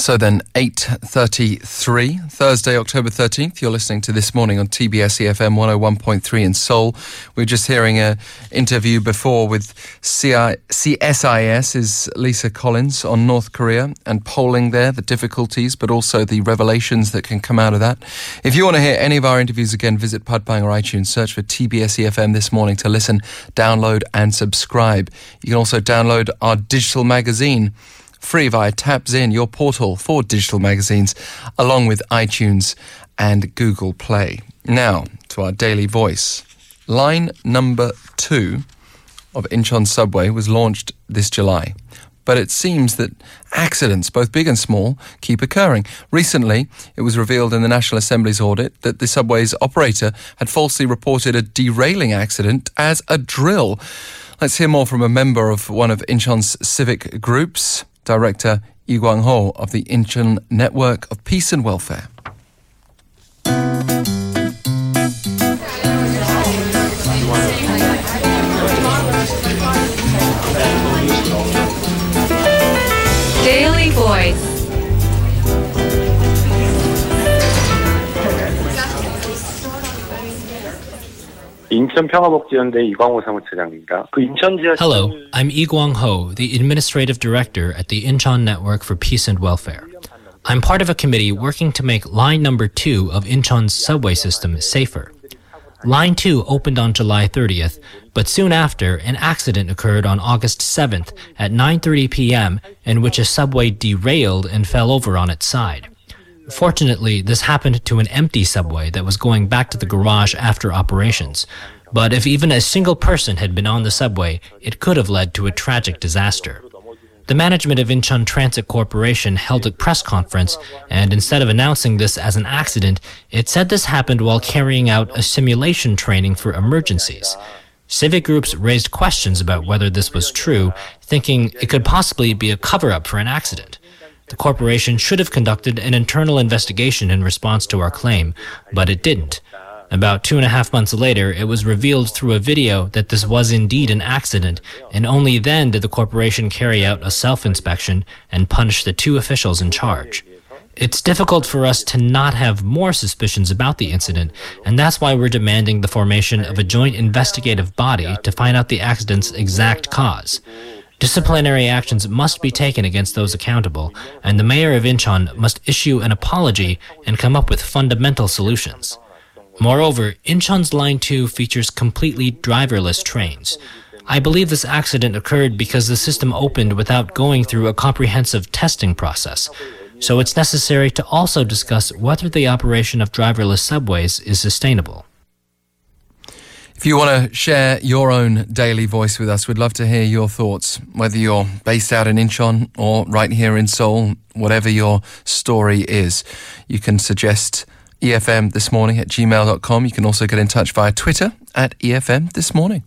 So then, 8.33, Thursday, October 13th, you're listening to This Morning on TBS EFM 101.3 in Seoul. We are just hearing an interview before with CI, CSIS's Lisa Collins on North Korea and polling there, the difficulties, but also the revelations that can come out of that. If you want to hear any of our interviews again, visit Podbbang or iTunes, search for TBS EFM This Morning to listen, download and subscribe. You can also download our digital magazine free via TapZin, your portal for digital magazines, along with iTunes and Google Play. Now, to our daily voice. Line number two of Incheon subway was launched this July. But it seems that accidents, both big and small, keep occurring. Recently, it was revealed in the National Assembly's audit that the subway's operator had falsely reported a derailing accident as a drill. Let's hear more from a member of one of Incheon's civic groups. Director Lee Kwang-ho of the Incheon Network of Peace and Welfare. Hello, I'm Lee Kwang-ho, the Administrative Director at the Incheon Network for Peace and Welfare. I'm part of a committee working to make line number 2 of Incheon's subway system safer. Line 2 opened on July 30th, but soon after, an accident occurred on August 7th at 9:30 p.m. in which a subway derailed and fell over on its side. Fortunately, this happened to an empty subway that was going back to the garage after operations. But if even a single person had been on the subway, it could have led to a tragic disaster. The management of Incheon Transit Corporation held a press conference, and instead of announcing this as an accident, it said this happened while carrying out a simulation training for emergencies. Civic groups raised questions about whether this was true, thinking it could possibly be a cover up for an accident. The corporation should have conducted an internal investigation in response to our claim, but it didn't. About two and a half months later, it was revealed through a video that this was indeed an accident, and only then did the corporation carry out a self inspection and punish the two officials in charge. It's difficult for us to not have more suspicions about the incident, and that's why we're demanding the formation of a joint investigative body to find out the accident's exact cause. Disciplinary actions must be taken against those accountable, and the mayor of Incheon must issue an apology and come up with fundamental solutions. Moreover, Incheon's Line 2 features completely driverless trains. I believe this accident occurred because the system opened without going through a comprehensive testing process. So it's necessary to also discuss whether the operation of driverless subways is sustainable. If you want to share your own daily voice with us, we'd love to hear your thoughts, whether you're based out in Incheon or right here in Seoul, whatever your story is. You can suggest EFM this morning at gmail.com. You can also get in touch via Twitter at EFM this morning.